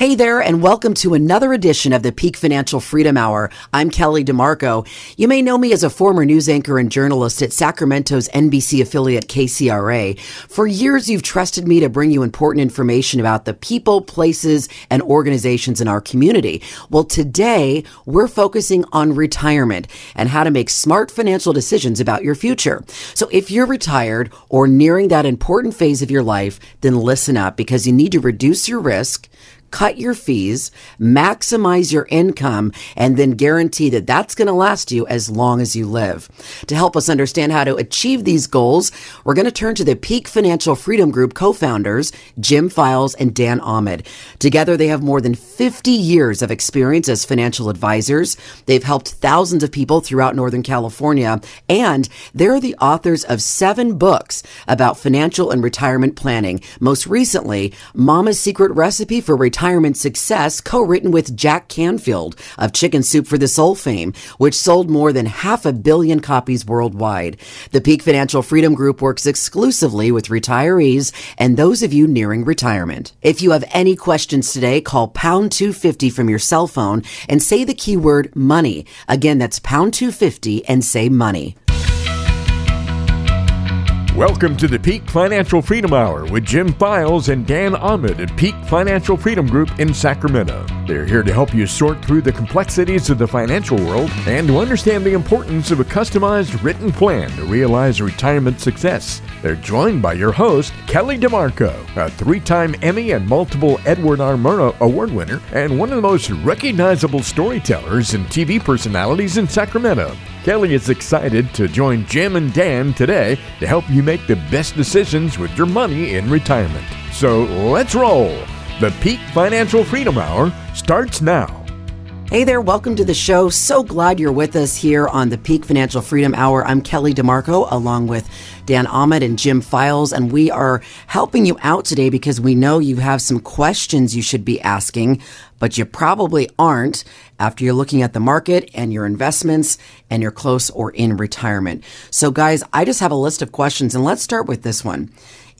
Hey there, and welcome to another edition of the Peak Financial Freedom Hour. I'm Kelly DeMarco. You may know me as a former news anchor and journalist at Sacramento's NBC affiliate KCRA. For years, you've trusted me to bring you important information about the people, places, and organizations in our community. Well, today, we're focusing on retirement and how to make smart financial decisions about your future. So if you're retired or nearing that important phase of your life, then listen up because you need to reduce your risk cut your fees, maximize your income, and then guarantee that that's going to last you as long as you live. To help us understand how to achieve these goals, we're going to turn to the Peak Financial Freedom Group co-founders, Jim Files and Dan Ahmed. Together, they have more than 50 years of experience as financial advisors. They've helped thousands of people throughout Northern California, and they're the authors of seven books about financial and retirement planning. Most recently, Mama's Secret Recipe for Retirement retirement success, co-written with Jack Canfield of Chicken Soup for the Soul fame, which sold more than half a billion copies worldwide. The Peak Financial Freedom Group works exclusively with retirees and those of you nearing retirement. If you have any questions today, call pound 250 from your cell phone and say the keyword money. Again, that's pound 250 and say money. Welcome to the Peak Financial Freedom Hour with Jim Files and Dan Ahmed at Peak Financial Freedom Group in Sacramento. They're here to help you sort through the complexities of the financial world and to understand the importance of a customized written plan to realize retirement success. They're joined by your host, Kelly DeMarco, a three time Emmy and multiple Edward R. Murrow Award winner and one of the most recognizable storytellers and TV personalities in Sacramento. Kelly is excited to join Jim and Dan today to help you make the best decisions with your money in retirement. So let's roll. The Peak Financial Freedom Hour starts now. Hey there, welcome to the show. So glad you're with us here on the Peak Financial Freedom Hour. I'm Kelly DeMarco along with Dan Ahmed and Jim Files, and we are helping you out today because we know you have some questions you should be asking, but you probably aren't after you're looking at the market and your investments and you're close or in retirement. So guys, I just have a list of questions and let's start with this one.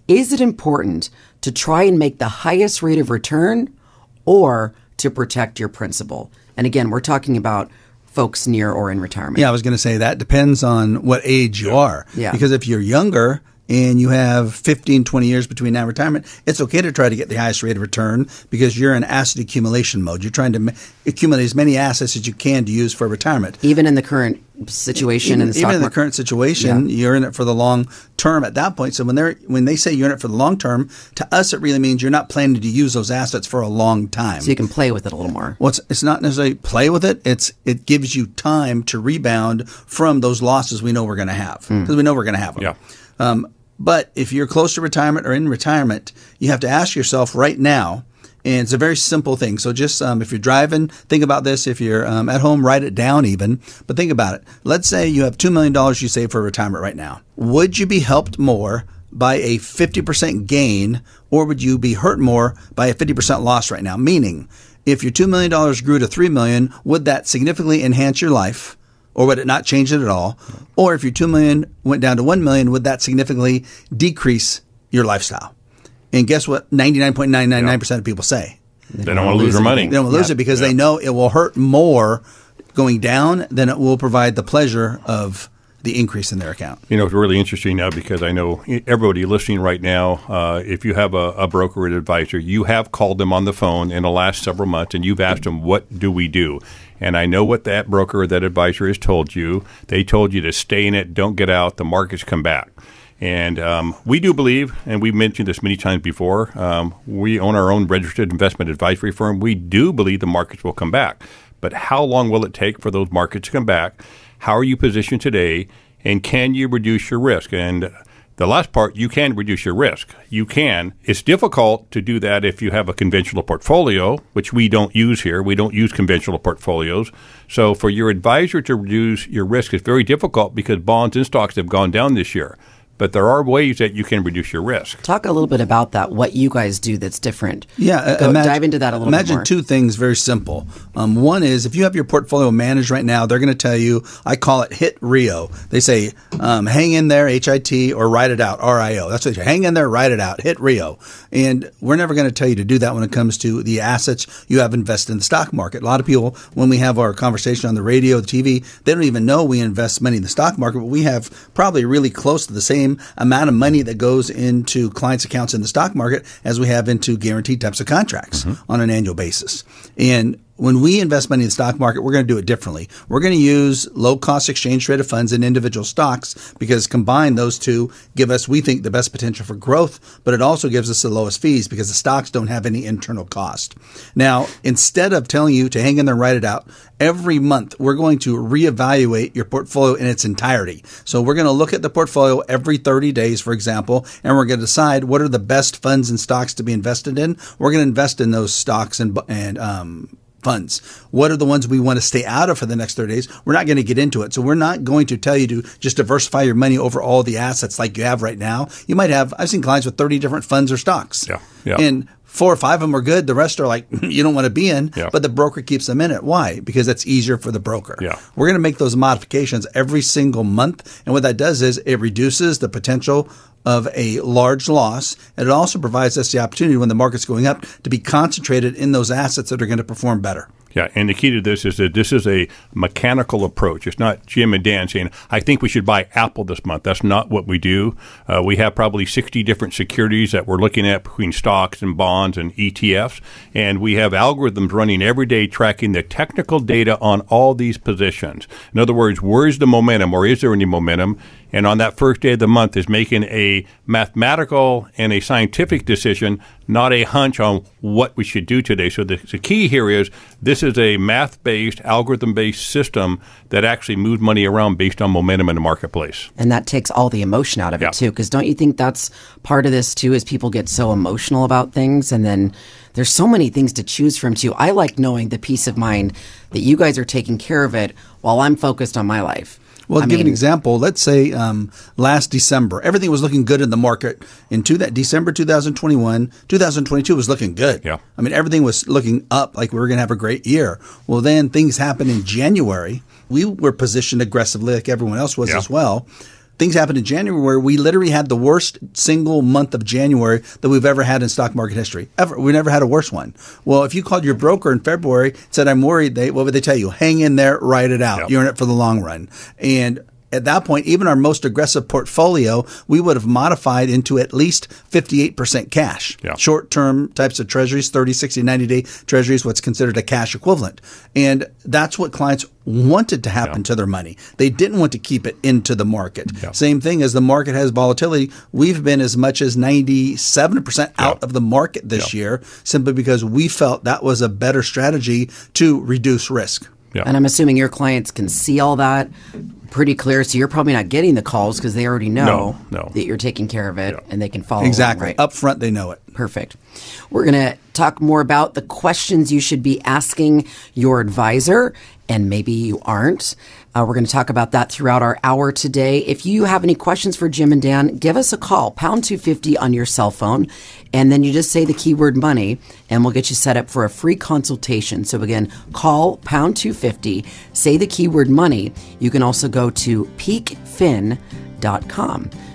Is it important to try and make the highest rate of return or to protect your principal? And again, we're talking about folks near or in retirement. Yeah, I was going to say that depends on what age you are. Yeah. Because if you're younger, and you have 15, 20 years between now and retirement, it's okay to try to get the highest rate of return because you're in asset accumulation mode. You're trying to accumulate as many assets as you can to use for retirement. Even in the current situation even, in the even in the current situation, yeah. you're in it for the long term at that point. So when they're when they say you're in it for the long term, to us it really means you're not planning to use those assets for a long time. So you can play with it a little more. Well, it's, it's not necessarily play with it. It's it gives you time to rebound from those losses we know we're going to have because mm. we know we're going to have them. Yeah. Um, but if you're close to retirement or in retirement, you have to ask yourself right now, and it's a very simple thing. So just um, if you're driving, think about this. If you're um, at home, write it down even. But think about it. Let's say you have $2 million you save for retirement right now. Would you be helped more by a 50% gain or would you be hurt more by a 50% loss right now? Meaning, if your $2 million grew to 3 million, would that significantly enhance your life? Or would it not change it at all? Or if your 2 million went down to 1 million, would that significantly decrease your lifestyle? And guess what 99.999% of people say? They, they don't want to lose their money. They don't want to lose it because they know it will hurt more going down than it will provide the pleasure of the increase in their account. You know, it's really interesting now because I know everybody listening right now, uh, if you have a, a broker or advisor, you have called them on the phone in the last several months and you've asked them, what do we do? And I know what that broker or that advisor has told you. They told you to stay in it, don't get out, the markets come back. And um, we do believe, and we've mentioned this many times before, um, we own our own registered investment advisory firm. We do believe the markets will come back. But how long will it take for those markets to come back? How are you positioned today? And can you reduce your risk? And the last part, you can reduce your risk. You can. It's difficult to do that if you have a conventional portfolio, which we don't use here. We don't use conventional portfolios. So for your advisor to reduce your risk is very difficult because bonds and stocks have gone down this year. But there are ways that you can reduce your risk. Talk a little bit about that. What you guys do that's different. Yeah, uh, Go, imagine- dive into that a little Imagine bit more. two things very simple. Um, one is if you have your portfolio managed right now, they're going to tell you, I call it hit Rio. They say, um, hang in there, H I T, or write it out, R I O. That's what they say. Hang in there, write it out, hit Rio. And we're never going to tell you to do that when it comes to the assets you have invested in the stock market. A lot of people, when we have our conversation on the radio, the TV, they don't even know we invest money in the stock market, but we have probably really close to the same amount of money that goes into clients' accounts in the stock market as we have into guaranteed types of contracts mm-hmm. on an annual basis. And when we invest money in the stock market, we're going to do it differently. We're going to use low cost exchange traded funds and individual stocks because combined those two give us, we think, the best potential for growth, but it also gives us the lowest fees because the stocks don't have any internal cost. Now, instead of telling you to hang in there and write it out, every month we're going to reevaluate your portfolio in its entirety. So we're going to look at the portfolio every 30 days, for example, and we're going to decide what are the best funds and stocks to be invested in. We're going to invest in those stocks and, and, um, funds. What are the ones we want to stay out of for the next 30 days? We're not going to get into it. So we're not going to tell you to just diversify your money over all the assets like you have right now. You might have, I've seen clients with 30 different funds or stocks. Yeah, yeah. And four or five of them are good. The rest are like, you don't want to be in, Yeah. but the broker keeps them in it. Why? Because that's easier for the broker. Yeah. We're going to make those modifications every single month. And what that does is it reduces the potential of a large loss. And it also provides us the opportunity when the market's going up to be concentrated in those assets that are going to perform better. Yeah, and the key to this is that this is a mechanical approach. It's not Jim and Dan saying, I think we should buy Apple this month. That's not what we do. Uh, we have probably 60 different securities that we're looking at between stocks and bonds and ETFs. And we have algorithms running every day tracking the technical data on all these positions. In other words, where's the momentum or is there any momentum? And on that first day of the month is making a mathematical and a scientific decision, not a hunch on what we should do today. So the, the key here is this is a math based, algorithm based system that actually moves money around based on momentum in the marketplace. and that takes all the emotion out of Yeah. it too. Because don't you think that's part of this too? Is people get so emotional about things, and then there's so many things to choose from too. I like knowing the peace of mind that you guys are taking care of it while I'm focused on my life. Well, I to give an example, let's say um, last December, everything was looking good in the market. In two, that December 2021, 2022 was looking good. Yeah. I mean, everything was looking up like we were going to have a great year. Well, then things happened in January. We were positioned aggressively like everyone else was Yeah. as well. Things happened in January where we literally had the worst single month of January that we've ever had in stock market history. Ever. We never had a worse one. Well, if you called your broker in February, said, I'm worried, they, what would they tell you? Hang in there, write it out. Yep. You're in it for the long run. And at that point, even our most aggressive portfolio, we would have modified into at least 58% cash. Yeah. Short term types of treasuries, 30, 60, 90 day treasuries, what's considered a cash equivalent. And that's what clients wanted to happen to their money. They didn't want to keep it into the market. Yeah. Same thing as the market has volatility. We've been as much as 97% out Yeah. of the market this Yeah. year simply because we felt that was a better strategy to reduce risk. Yeah. and I'm assuming your clients can see all that pretty clear. So you're probably not getting the calls because they already know No, no. that you're taking care of it Yeah. and they can follow. along, Exactly. right? Up front, they know it. Perfect. We're going to talk more about the questions you should be asking your advisor, and maybe you aren't. Uh, we're going to talk about that throughout our hour today. If you have any questions for Jim and Dan, give us a call, pound 250 on your cell phone, and then you just say the keyword money, and we'll get you set up for a free consultation. So, again, call pound 250, say the keyword money. You can also go to peakfin.com.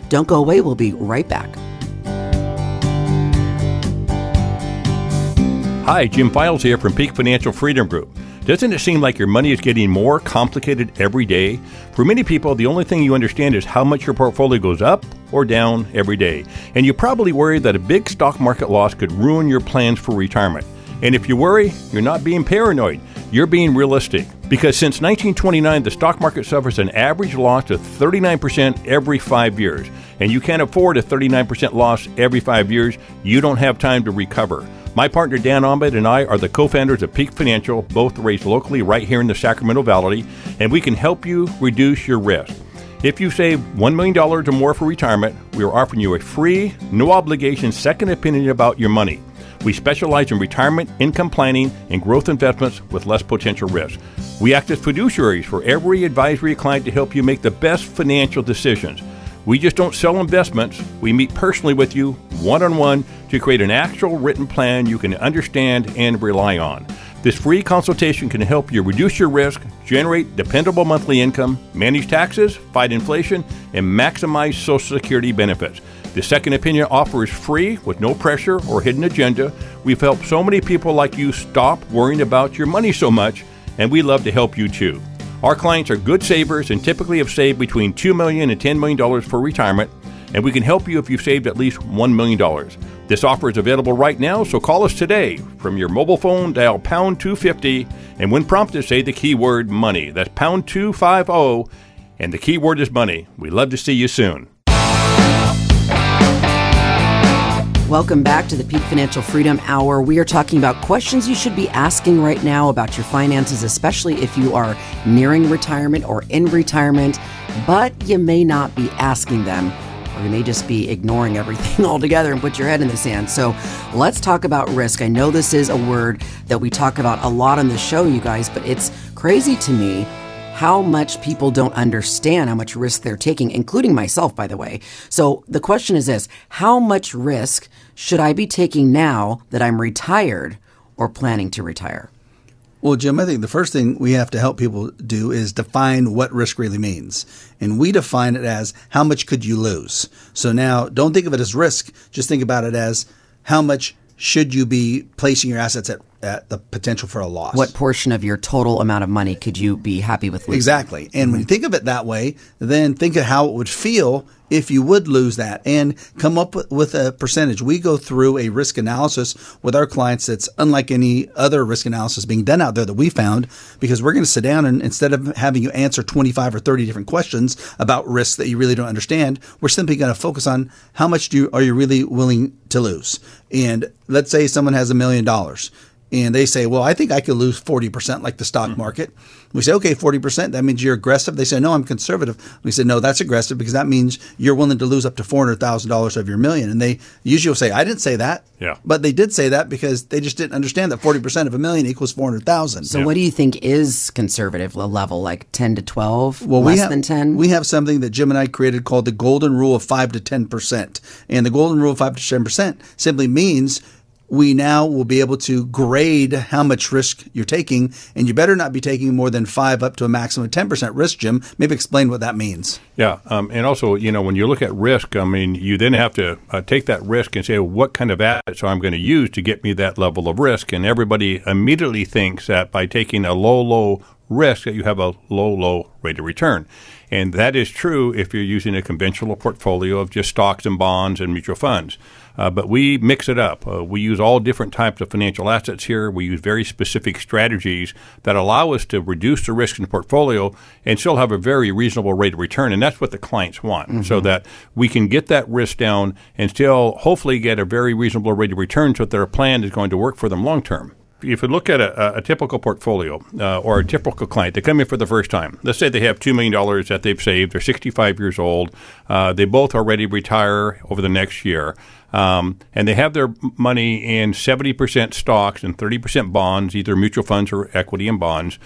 Don't go away, we'll be right back. Hi, Jim Files here from Peak Financial Freedom Group. Doesn't it seem like your money is getting more complicated every day? For many people, the only thing you understand is how much your portfolio goes up or down every day. And you probably worry that a big stock market loss could ruin your plans for retirement. And if you worry, you're not being paranoid, you're being realistic. Because since 1929, the stock market suffers an average loss of 39% every five years. And you can't afford a 39% loss every five years. You don't have time to recover. My partner Dan Ahmed and I are the co founders of Peak Financial, both raised locally right here in the Sacramento Valley, and we can help you reduce your risk. If you save $1 million or more for retirement, we are offering you a free, no obligation second opinion about your money. We specialize in retirement, income planning, and growth investments with less potential risk. We act as fiduciaries for every advisory client to help you make the best financial decisions. We just don't sell investments. We meet personally with you, one on one, to create an actual written plan you can understand and rely on. This free consultation can help you reduce your risk, generate dependable monthly income, manage taxes, fight inflation, and maximize Social Security benefits. The second opinion offer is free with no pressure or hidden agenda. We've helped so many people like you stop worrying about your money so much, and we love to help you too. Our clients are good savers and typically have saved between $2 million and $10 million for retirement, and we can help you if you've saved at least $1 million. This offer is available right now, so call us today. From your mobile phone, dial pound 250, and when prompted, say the keyword money. That's pound 250, and the keyword is money. We love to see you soon. Welcome back to the Peak Financial Freedom Hour. We are talking about questions you should be asking right now about your finances, especially if you are nearing retirement or in retirement, but you may not be asking them or you may just be ignoring everything altogether and put your head in the sand. So let's talk about risk. I know this is a word that we talk about a lot on the show, you guys, but it's crazy to me how much people don't understand how much risk they're taking, including myself, by the way. So the question is this How much risk should I be taking now that I'm retired or planning to retire? Well, Jim, I think the first thing we have to help people do is define what risk really means. And we define it as how much could you lose? So now don't think of it as risk, just think about it as how much should you be placing your assets at, at the potential for a loss? What portion of your total amount of money could you be happy with losing? Exactly. And mm-hmm. when you think of it that way, then think of how it would feel if you would lose that and come up with a percentage. We go through a risk analysis with our clients that's unlike any other risk analysis being done out there that we found because we're going to sit down and instead of having you answer 25 or 30 different questions about risks that you really don't understand, we're simply going to focus on how much do you, are you really willing to lose. And let's say someone has a million dollars and they say, well, I think I could lose 40% like the stock mm-hmm. market. We say, okay, 40%, that means you're aggressive. They say, no, I'm conservative. We say, no, that's aggressive because that means you're willing to lose up to $400,000 of your million. And they usually will say, I didn't say that. Yeah. But they did say that because they just didn't understand that 40% of a million equals 400,000. So yeah. what do you think is conservative level, like 10 to 12, well, less we have, than 10? We have something that Jim and I created called the golden rule of 5 to 10%. And the golden rule of 5 to 10% simply means we now will be able to grade how much risk you're taking, and you better not be taking more than five up to a maximum of 10% risk, Jim. Maybe explain what that means. Yeah. Um, and also, you know, when you look at risk, I mean, you then have to uh, take that risk and say, well, what kind of assets I'm going to use to get me that level of risk? And everybody immediately thinks that by taking a low, low risk, that you have a low, low rate of return. And that is true if you're using a conventional portfolio of just stocks and bonds and mutual funds. Uh, but we mix it up. Uh, we use all different types of financial assets here. We use very specific strategies that allow us to reduce the risk in the portfolio and still have a very reasonable rate of return. And that's what the clients want, mm-hmm. so that we can get that risk down and still hopefully get a very reasonable rate of return so that their plan is going to work for them long term if you look at a, a typical portfolio uh, or a typical client, they come in for the first time. Let's say they have $2 million that they've saved. They're 65 years old. Uh, they both are ready to retire over the next year. Um, and they have their money in 70% stocks and 30% bonds, either mutual funds or equity and bonds.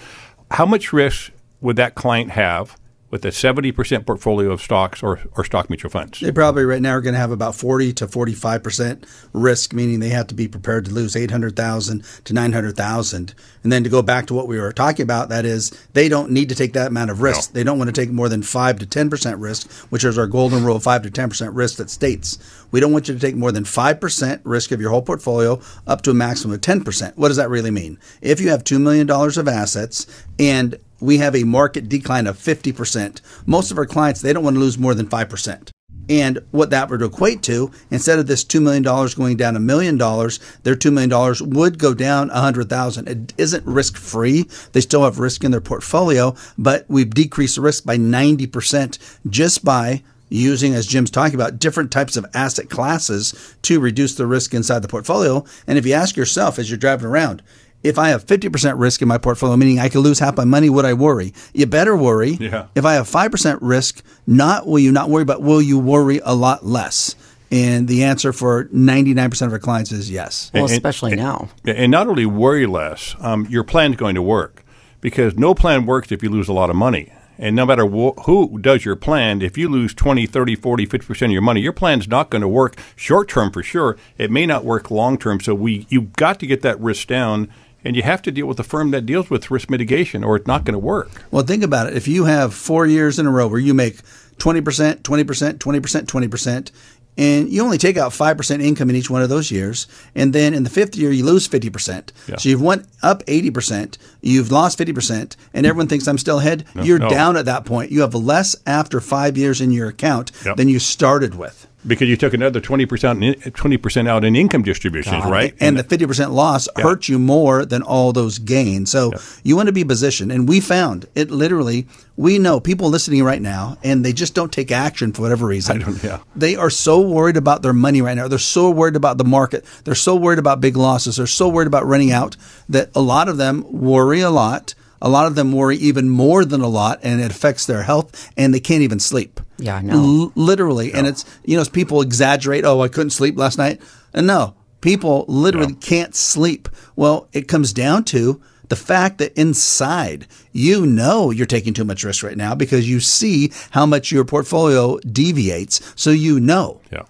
How much risk would that client have with a 70% portfolio of stocks or, or stock mutual funds? They probably right now are going to have about 40 to 45% risk, meaning they have to be prepared to lose 800,000 to 900,000. And then to go back to what we were talking about, that is they don't need to take that amount of risk. No. They don't want to take more than 5 to 10% risk, which is our golden rule of 5 to 10% risk that states we don't want you to take more than 5% risk of your whole portfolio up to a maximum of 10%. What does that really mean? If you have $2 million of assets and we have a market decline of 50%. Most of our clients, they don't want to lose more than 5%. And what that would equate to, instead of this $2 million going down a million dollars, their $2 million would go down 100000 It isn't risk free. They still have risk in their portfolio, but we've decreased the risk by 90% just by using, as Jim's talking about, different types of asset classes to reduce the risk inside the portfolio. And if you ask yourself as you're driving around, if I have 50% risk in my portfolio, meaning I could lose half my money, would I worry? You better worry. Yeah. If I have 5% risk, not will you not worry, but will you worry a lot less? And the answer for 99% of our clients is yes. Well, especially and, now. And not only worry less, um, your is going to work because no plan works if you lose a lot of money. And no matter wh- who does your plan, if you lose 20, 30, 40, 50% of your money, your plan's not going to work short term for sure. It may not work long term. So we you've got to get that risk down and you have to deal with a firm that deals with risk mitigation or it's not going to work. Well, think about it. If you have 4 years in a row where you make 20%, 20%, 20%, 20%, and you only take out 5% income in each one of those years. And then in the fifth year, you lose 50%. Yeah. So you've went up 80%, you've lost 50%, and everyone thinks I'm still ahead. You're no. down at that point. You have less after five years in your account Yep. than you started with. Because you took another 20% in, 20% out in income distributions, right? And the 50% loss hurt you more than all those gains. So you want to be positioned. And we found it literally, we know people listening right now, and they just don't take action for whatever reason. I don't- yeah. They are so worried about their money right now. They're so worried about the market. They're so worried about big losses. They're so worried about running out that a lot of them worry a lot. A lot of them worry even more than a lot, and it affects their health, and they can't even sleep. Yeah, I know. L- literally. And it's, you know, people exaggerate, oh, I couldn't sleep last night. And no, people literally can't sleep. Well, it comes down to the fact that inside you know you're taking too much risk right now because you see how much your portfolio deviates. So you know yeah.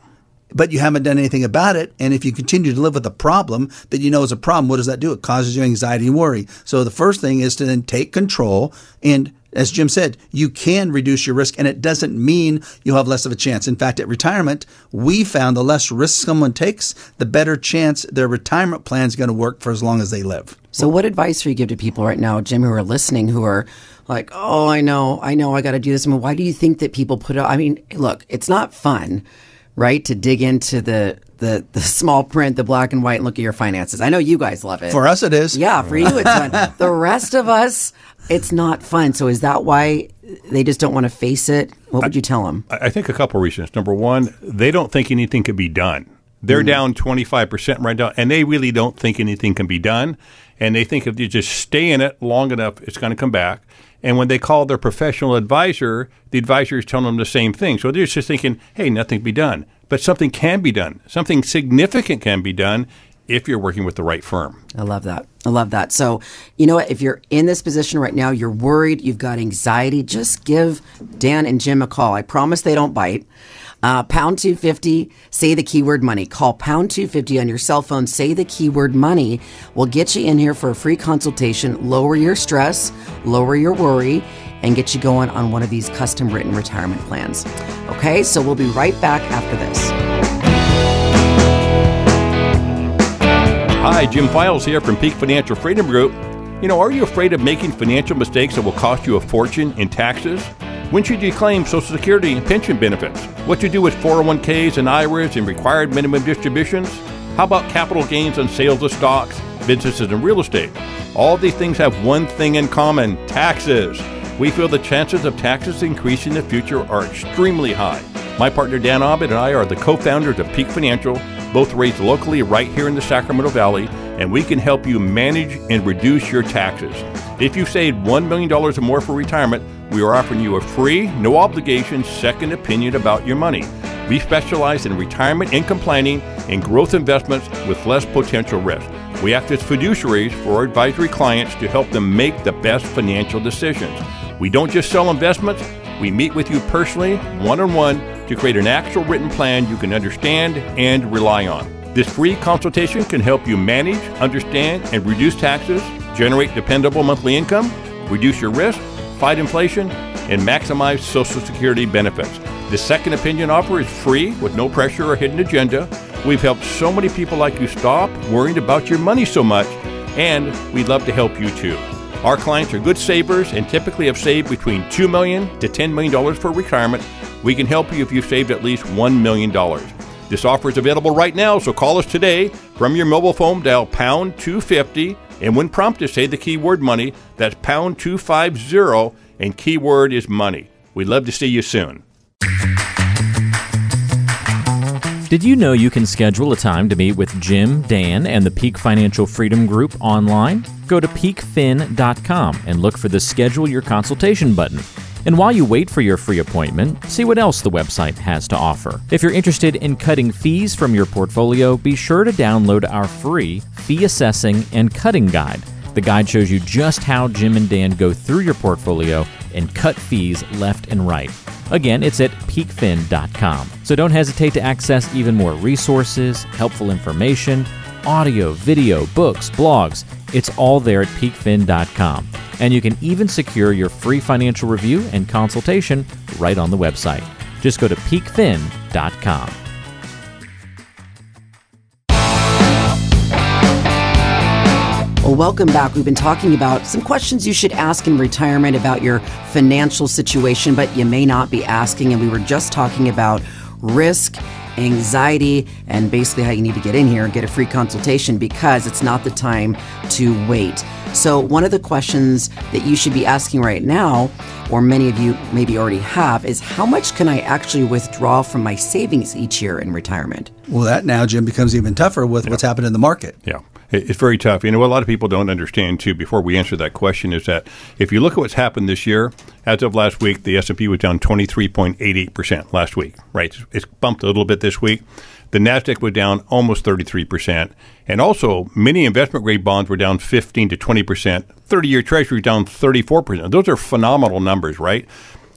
but you haven't done anything about it. And if you continue to live with a problem that you know is a problem, what does that do? It causes you anxiety and worry. So the first thing is to then take control. And as Jim said, you can reduce your risk, and it doesn't mean you'll have less of a chance. In fact, at retirement, we found the less risk someone takes, the better chance their retirement plan is going to work for as long as they live. So, what advice would you give to people right now, Jim, who are listening, who are like, "Oh, I know, I know, I got to do this." I mean, why do you think that people put? it I mean, look, it's not fun, right, to dig into the the the small print, the black and white, and look at your finances. I know you guys love it. For us, it is. yeah, for you, it's fun. the rest of us, it's not fun. So, is that why they just don't want to face it? What would you tell them? I I think a couple reasons. Number one, they don't think anything could be done. They're mm. down 25% right now, and they really don't think anything can be done. And they think if you just stay in it long enough, it's going to come back. And when they call their professional advisor, the advisor is telling them the same thing. So they're just thinking, hey, nothing can be done. But something can be done. Something significant can be done if you're working with the right firm. I love that. I love that. So, you know what? If you're in this position right now, you're worried, you've got anxiety, just give Dan and Jim a call. I promise they don't bite. Uh, pound 250, say the keyword money. Call pound 250 on your cell phone, say the keyword money. We'll get you in here for a free consultation, lower your stress, lower your worry, and get you going on one of these custom written retirement plans. Okay, so we'll be right back after this. Hi, Jim Files here from Peak Financial Freedom Group. You know, are you afraid of making financial mistakes that will cost you a fortune in taxes? When should you claim Social Security and pension benefits? What to do with 401ks and IRAs and required minimum distributions? How about capital gains on sales of stocks, businesses, and real estate? All these things have one thing in common taxes. We feel the chances of taxes increasing in the future are extremely high. My partner Dan Ahmed and I are the co founders of Peak Financial, both raised locally right here in the Sacramento Valley, and we can help you manage and reduce your taxes. If you've saved $1 million or more for retirement, we are offering you a free, no obligation second opinion about your money. We specialize in retirement income planning and growth investments with less potential risk. We act as fiduciaries for our advisory clients to help them make the best financial decisions. We don't just sell investments, we meet with you personally, one on one, to create an actual written plan you can understand and rely on. This free consultation can help you manage, understand, and reduce taxes, generate dependable monthly income, reduce your risk, fight inflation, and maximize Social Security benefits. The second opinion offer is free with no pressure or hidden agenda. We've helped so many people like you stop worrying about your money so much, and we'd love to help you too. Our clients are good savers and typically have saved between 2 million to $10 million for retirement. We can help you if you've saved at least $1 million. This offer is available right now, so call us today from your mobile phone, dial pound 250, and when prompted, say the keyword money. That's pound 250, and keyword is money. We'd love to see you soon. Did you know you can schedule a time to meet with Jim, Dan, and the Peak Financial Freedom Group online? Go to peakfin.com and look for the Schedule Your Consultation button. And while you wait for your free appointment, see what else the website has to offer. If you're interested in cutting fees from your portfolio, be sure to download our free Fee Assessing and Cutting Guide. The guide shows you just how Jim and Dan go through your portfolio and cut fees left and right. Again, it's at peakfin.com. So don't hesitate to access even more resources, helpful information, audio, video, books, blogs. It's all there at peakfin.com. And you can even secure your free financial review and consultation right on the website. Just go to peakfin.com. Well, welcome back. We've been talking about some questions you should ask in retirement about your financial situation, but you may not be asking. And we were just talking about risk, anxiety, and basically how you need to get in here and get a free consultation because it's not the time to wait. So, one of the questions that you should be asking right now, or many of you maybe already have, is how much can I actually withdraw from my savings each year in retirement? Well, that now, Jim, becomes even tougher with what's happened in the market. Yeah. It's very tough. You know, what a lot of people don't understand too. Before we answer that question, is that if you look at what's happened this year, as of last week, the S and P was down twenty three point eight eight percent last week. Right, it's bumped a little bit this week. The Nasdaq was down almost thirty three percent, and also many investment grade bonds were down fifteen to twenty percent. Thirty year Treasury down thirty four percent. Those are phenomenal numbers, right?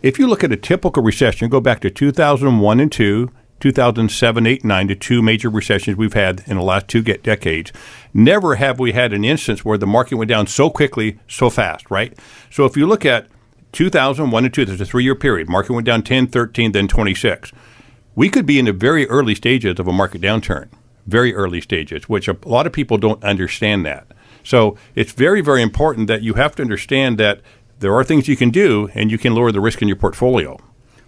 If you look at a typical recession, go back to two thousand one and two. 2007, 8, 9, the two major recessions we've had in the last two decades. Never have we had an instance where the market went down so quickly, so fast, right? So if you look at 2001 and 2, there's a three year period. Market went down 10, 13, then 26. We could be in the very early stages of a market downturn, very early stages, which a lot of people don't understand that. So it's very, very important that you have to understand that there are things you can do and you can lower the risk in your portfolio.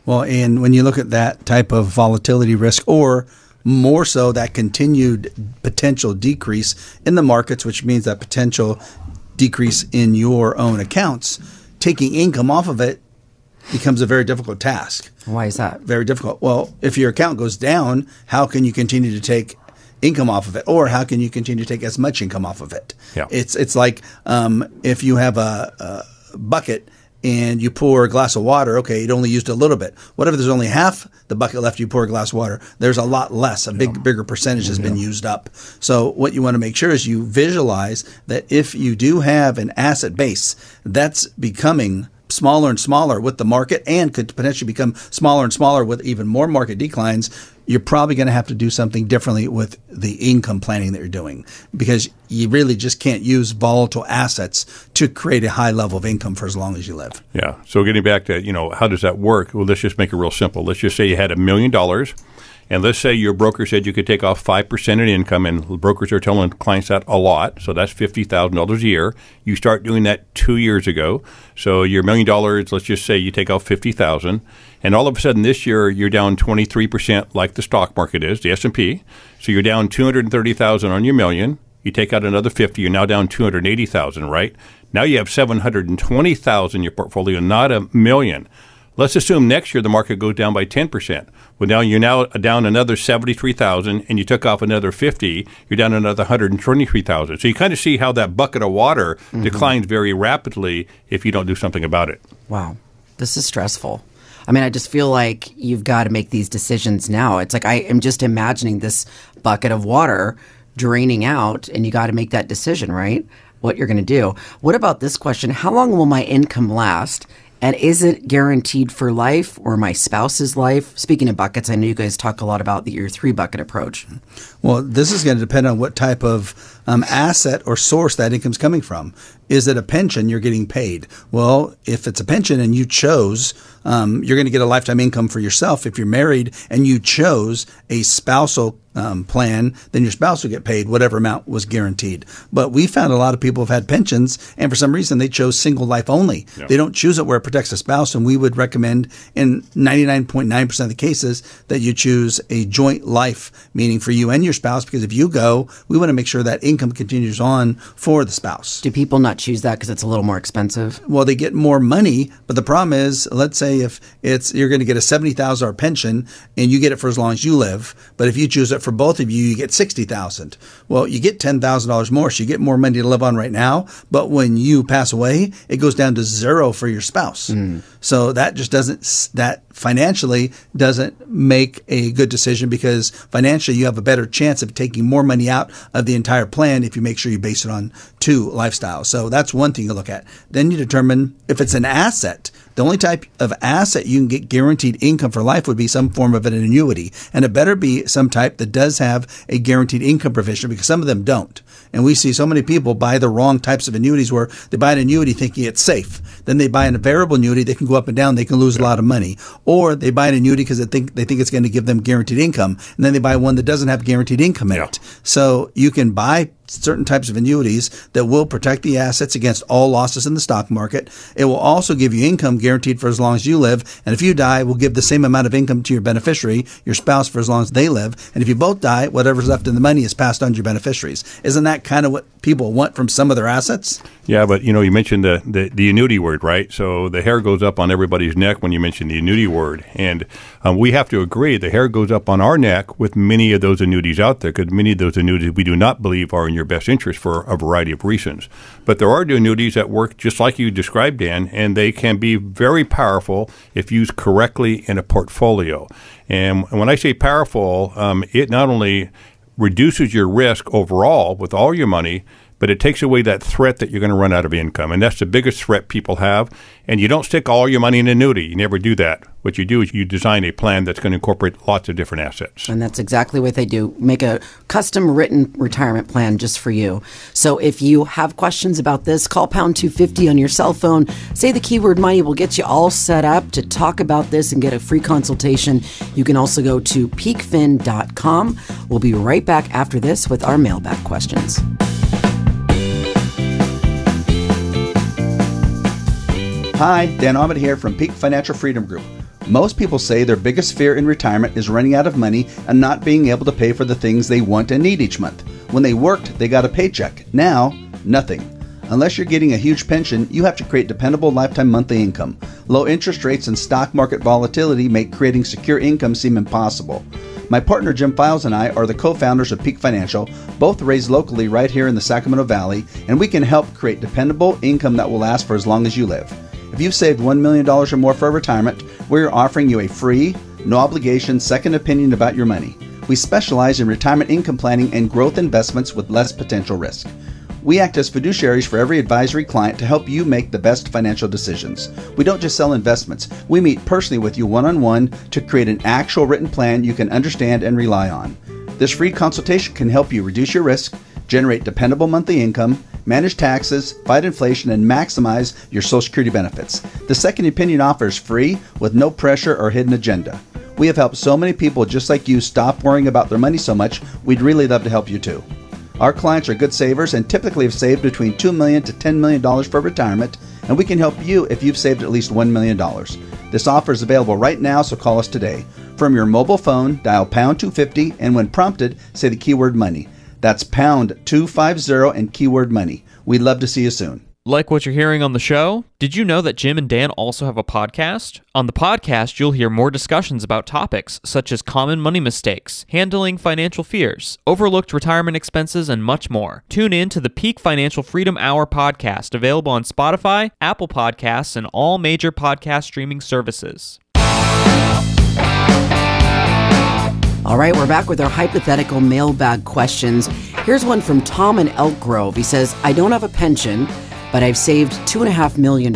Well, and when you look at that type of volatility risk, or more so that continued potential decrease in the markets, which means that potential decrease in your own accounts, taking income off of it becomes a very difficult task. Why is that? Very difficult. Well, if your account goes down, how can you continue to take income off of it, or how can you continue to take as much income off of it? Yeah. It's it's like um, if you have a, a bucket and you pour a glass of water, okay, it only used a little bit. What if there's only half the bucket left? You pour a glass of water. There's a lot less. A big, bigger percentage has been used up. So what you want to make sure is you visualize that if you do have an asset base that's becoming smaller and smaller with the market and could potentially become smaller and smaller with even more market declines, you're probably going to have to do something differently with the income planning that you're doing because you really just can't use volatile assets to create a high level of income for as long as you live. Yeah. So getting back to, you know, how does that work? Well, let's just make it real simple. Let's just say you had a million dollars and let's say your broker said you could take off 5% in income, and brokers are telling clients that a lot. So that's $50,000 a year. You start doing that two years ago. So your million dollars, let's just say you take off 50000 and all of a sudden this year you're down 23% like the stock market is, the S&P. So you're down 230000 on your million. You take out another 50, you're now down 280,000, right? Now you have 720,000 in your portfolio, not a million. Let's assume next year the market goes down by 10%. Well, now you're now down another 73,000 and you took off another 50, you're down another 123,000. So you kind of see how that bucket of water mm-hmm. declines very rapidly if you don't do something about it. Wow. This is stressful. I mean, I just feel like you've got to make these decisions now. It's like I am just imagining this bucket of water draining out and you got to make that decision, right? What you're going to do. What about this question? How long will my income last? And is it guaranteed for life or my spouse's life? Speaking of buckets, I know you guys talk a lot about the, your three bucket approach. Well, this is going to depend on what type of um, asset or source that income's coming from. Is it a pension you're getting paid? Well, if it's a pension and you chose, um, you're going to get a lifetime income for yourself. If you're married and you chose a spousal um, plan, then your spouse will get paid whatever amount was guaranteed. But we found a lot of people have had pensions, and for some reason they chose single life only. Yeah. They don't choose it where it protects the spouse, and we would recommend in 99.9% of the cases that you choose a joint life, meaning for you and your spouse, because if you go, we want to make sure that income continues on for the spouse. Do people not choose that because it's a little more expensive? Well, they get more money, but the problem is, let's say if it's you're going to get a seventy thousand dollar pension and you get it for as long as you live, but if you choose it for both of you, you get sixty thousand. Well, you get ten thousand dollars more, so you get more money to live on right now. But when you pass away, it goes down to zero for your spouse. Mm. So that just doesn't that financially doesn't make a good decision because financially you have a better chance of taking more money out of the entire plan if you make sure you base it on two lifestyles. So that's one thing to look at. Then you determine if it's an asset The only type of asset you can get guaranteed income for life would be some form of an annuity. And it better be some type that does have a guaranteed income provision because some of them don't. And we see so many people buy the wrong types of annuities where they buy an annuity thinking it's safe. Then they buy a variable annuity, they can go up and down, they can lose a lot of money. Or they buy an annuity because they think, they think it's going to give them guaranteed income. And then they buy one that doesn't have guaranteed income in Yeah. it. So you can buy certain types of annuities that will protect the assets against all losses in the stock market. It will also give you income guaranteed for as long as you live. And if you die, we'll give the same amount of income to your beneficiary, your spouse, for as long as they live. And if you both die, whatever's left in the money is passed on to your beneficiaries. Isn't that kind of what people want from some of their assets? Yeah, but you know, you mentioned the, the, the annuity word, right? So the hair goes up on everybody's neck when you mention the annuity word, and um, we have to agree the hair goes up on our neck with many of those annuities out there because many of those annuities we do not believe are in your best interest for a variety of reasons. But there are annuities that work just like you described, Dan, and they can be very powerful if used correctly in a portfolio. And when I say powerful, um, it not only reduces your risk overall with all your money, but it takes away that threat that you're going to run out of income. And that's the biggest threat people have. And you don't stick all your money in annuity. You never do that. What you do is you design a plan that's going to incorporate lots of different assets. And that's exactly what they do. Make a custom written retirement plan just for you. So if you have questions about this, call pound 250 on your cell phone. Say the keyword money will get you all set up to talk about this and get a free consultation. You can also go to peakfin.com. We'll be right back after this with our mailbag questions. Hi, Dan Ahmed here from Peak Financial Freedom Group. Most people say their biggest fear in retirement is running out of money and not being able to pay for the things they want and need each month. When they worked, they got a paycheck. Now, nothing. Unless you're getting a huge pension, you have to create dependable lifetime monthly income. Low interest rates and stock market volatility make creating secure income seem impossible. My partner Jim Files and I are the co founders of Peak Financial, both raised locally right here in the Sacramento Valley, and we can help create dependable income that will last for as long as you live. If you've saved $1 million or more for retirement, we're offering you a free, no obligation second opinion about your money. We specialize in retirement income planning and growth investments with less potential risk. We act as fiduciaries for every advisory client to help you make the best financial decisions. We don't just sell investments, we meet personally with you one on one to create an actual written plan you can understand and rely on. This free consultation can help you reduce your risk, generate dependable monthly income, manage taxes, fight inflation, and maximize your Social Security benefits. The second opinion offer is free with no pressure or hidden agenda. We have helped so many people just like you stop worrying about their money so much, we'd really love to help you too. Our clients are good savers and typically have saved between $2 million to $10 million for retirement, and we can help you if you've saved at least $1 million. This offer is available right now, so call us today. From your mobile phone, dial pound 250, and when prompted, say the keyword money. That's pound 250 and keyword money. We'd love to see you soon. Like what you're hearing on the show? Did you know that Jim and Dan also have a podcast? On the podcast, you'll hear more discussions about topics such as common money mistakes, handling financial fears, overlooked retirement expenses, and much more. Tune in to the Peak Financial Freedom Hour podcast, available on Spotify, Apple Podcasts, and all major podcast streaming services. All right, we're back with our hypothetical mailbag questions. Here's one from Tom in Elk Grove. He says, I don't have a pension, but I've saved $2.5 million.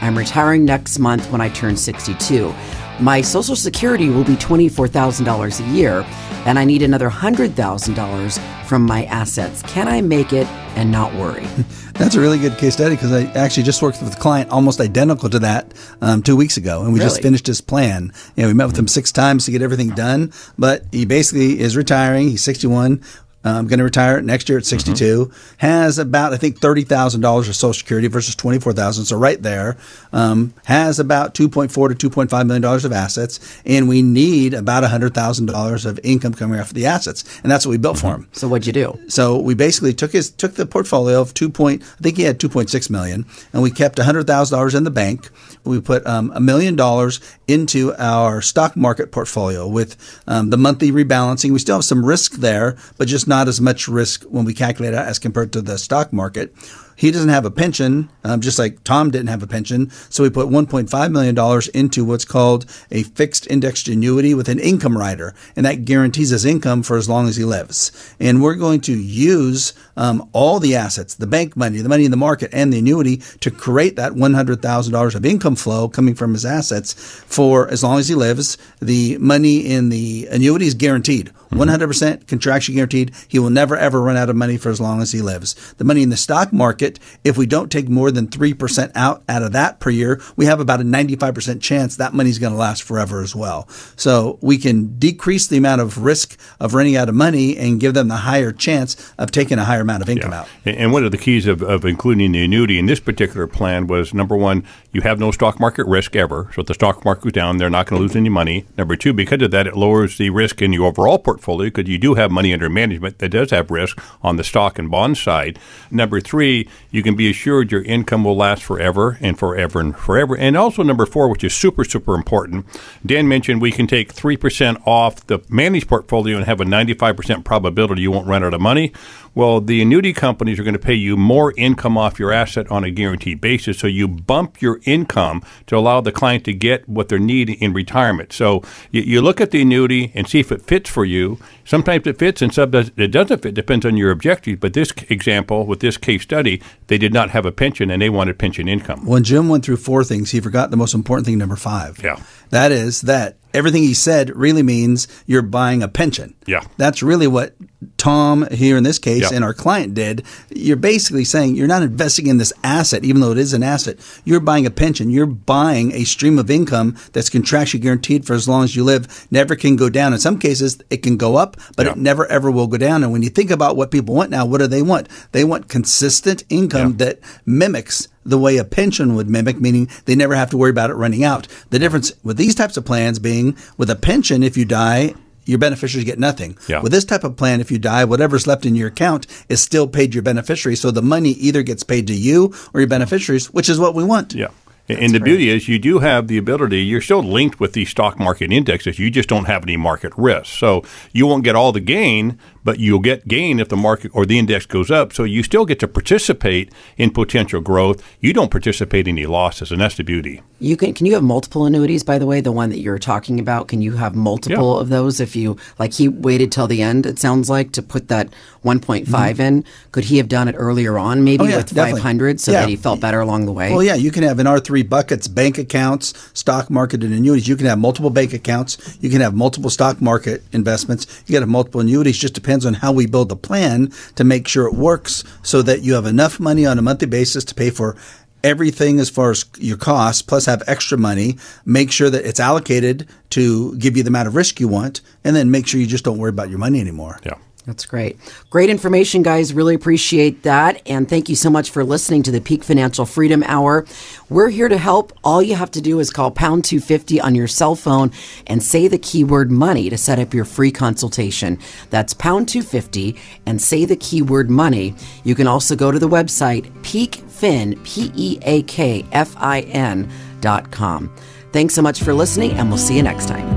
I'm retiring next month when I turn 62. My Social Security will be $24,000 a year, and I need another $100,000 from my assets. Can I make it and not worry? That's a really good case study because I actually just worked with a client almost identical to that um, two weeks ago, and we just finished his plan. You know, we met with him six times to get everything done, but he basically is retiring. He's 61. Um, going to retire next year at 62. Has about I think thirty thousand dollars of Social Security versus $24,000. So right there, um, has about two point four to two point five million dollars of assets, and we need about hundred thousand dollars of income coming off of the assets, and that's what we built for him. So, what'd you do? So we basically took his took the portfolio of two point I think he had two point six million, and we kept hundred thousand dollars in the bank. We put um, a million dollars into our stock market portfolio with um, the monthly rebalancing. We still have some risk there, but just not as much risk when we calculate it as compared to the stock market. He doesn't have a pension, um, just like Tom didn't have a pension. So we put $1.5 million into what's called a fixed indexed annuity with an income rider, and that guarantees his income for as long as he lives. And we're going to use um, all the assets, the bank money, the money in the market, and the annuity to create that $100,000 of income flow coming from his assets for as long as he lives. The money in the annuity is guaranteed. 100% contractually guaranteed. He will never ever run out of money for as long as he lives. The money in the stock market, if we don't take more than 3% out out of that per year, we have about a 95% chance that money's going to last forever as well. So we can decrease the amount of risk of running out of money and give them the higher chance of taking a higher amount of income Yeah. out. And and one of the keys of, of including the annuity in this particular plan was number one, you have no stock market risk ever. So if the stock market goes down, they're not going to lose any money. Number two, because of that, it lowers the risk in your overall portfolio because you do have money under management that does have risk on the stock and bond side. Number three, you can be assured your income will last forever and forever and forever. And also number four, which is super, super important, Dan mentioned we can take 3% off the managed portfolio and have a 95% probability you won't run out of money. Well, the annuity companies are going to pay you more income off your asset on a guaranteed basis. So you bump your income to allow the client to get what they need in retirement. So you, you look at the annuity and see if it fits for you. Sometimes it fits and sometimes it doesn't fit. Depends on your objectives. But this example with this case study, they did not have a pension and they wanted pension income. When Jim went through four things, he forgot the most important thing, number five. Yeah. That is that everything he said really means you're buying a pension. Yeah. That's really what Tom here in this case and our client did. You're basically saying you're not investing in this asset, even though it is an asset. You're buying a pension. You're buying a stream of income that's contractually guaranteed for as long as you live, never can go down. In some cases, it can go up, but it never ever will go down. And when you think about what people want now, what do they want? They want consistent income that mimics the way a pension would mimic, meaning they never have to worry about it running out. The difference with these types of plans being with a pension, if you die, your beneficiaries get nothing. Yeah. With this type of plan, if you die, whatever's left in your account is still paid your beneficiary. So the money either gets paid to you or your beneficiaries, which is what we want. Yeah. and the beauty is, you do have the ability. You're still linked with these stock market indexes. You just don't have any market risk, so you won't get all the gain, but you'll get gain if the market or the index goes up. So you still get to participate in potential growth. You don't participate in any losses, and that's the beauty. You can can you have multiple annuities by the way the one that you're talking about can you have multiple Yeah. of those if you like he waited till the end it sounds like to put that 1.5 in could he have done it earlier on maybe Mm-hmm. Oh, yeah, with definitely. 500 so Yeah. that he felt better along the way Well, yeah, you can have in our three buckets bank accounts, stock market, and annuities. You can have multiple bank accounts. You can have multiple stock market investments. You can have multiple annuities. Just depends on how we build the plan to make sure it works so that you have enough money on a monthly basis to pay for everything as far as your costs, plus have extra money. Make sure that it's allocated to give you the amount of risk you want, and then make sure you just don't worry about your money anymore. Yeah. That's great. Great information, guys. Really appreciate that. And thank you so much for listening to the Peak Financial Freedom Hour. We're here to help. All you have to do is call pound 250 on your cell phone and say the keyword money to set up your free consultation. That's pound 250 and say the keyword money. You can also go to the website peakfin, P E A K F I N dot com. Thanks so much for listening, and we'll see you next time.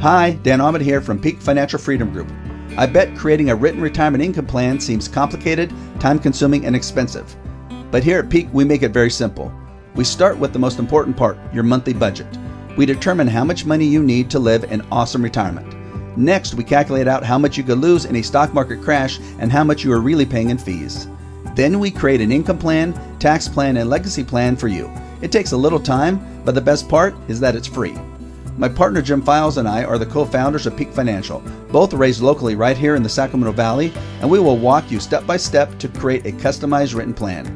Hi, Dan Ahmed here from Peak Financial Freedom Group. I bet creating a written retirement income plan seems complicated, time consuming, and expensive. But here at Peak, we make it very simple. We start with the most important part your monthly budget. We determine how much money you need to live an awesome retirement. Next, we calculate out how much you could lose in a stock market crash and how much you are really paying in fees. Then we create an income plan, tax plan, and legacy plan for you. It takes a little time, but the best part is that it's free. My partner Jim Files and I are the co founders of Peak Financial, both raised locally right here in the Sacramento Valley, and we will walk you step by step to create a customized written plan.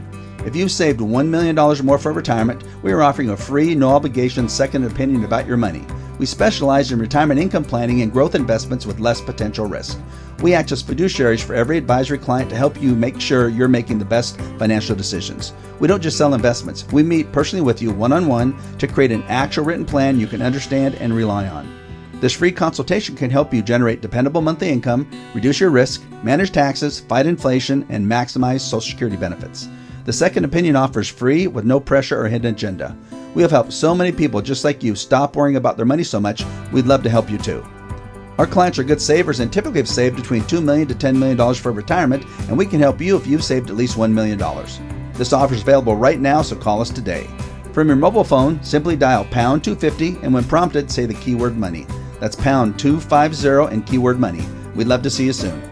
If you've saved $1 million or more for retirement, we are offering a free, no obligation second opinion about your money. We specialize in retirement income planning and growth investments with less potential risk. We act as fiduciaries for every advisory client to help you make sure you're making the best financial decisions. We don't just sell investments, we meet personally with you one on one to create an actual written plan you can understand and rely on. This free consultation can help you generate dependable monthly income, reduce your risk, manage taxes, fight inflation, and maximize Social Security benefits. The Second Opinion offers free with no pressure or hidden agenda. We have helped so many people just like you stop worrying about their money so much, we'd love to help you too. Our clients are good savers and typically have saved between 2 million to $10 million for retirement, and we can help you if you've saved at least $1 million. This offer is available right now, so call us today. From your mobile phone, simply dial pound 250 and when prompted, say the keyword money. That's pound 250 and keyword money. We'd love to see you soon.